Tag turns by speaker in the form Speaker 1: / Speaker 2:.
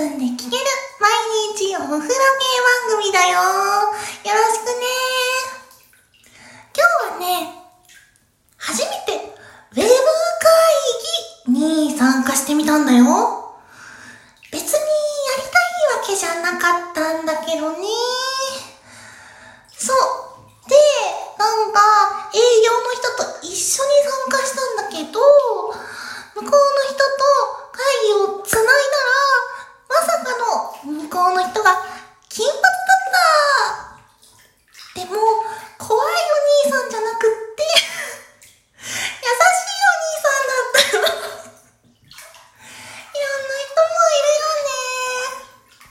Speaker 1: 分で聞ける毎日お風呂系番組だよ。よろしくね。今日はね、初めてウェブ会議に参加してみたんだよ。別にやりたいわけじゃなかったんだけどね。そう。で、なんか営業の人と一緒に参加したんだけど、向こう方の人が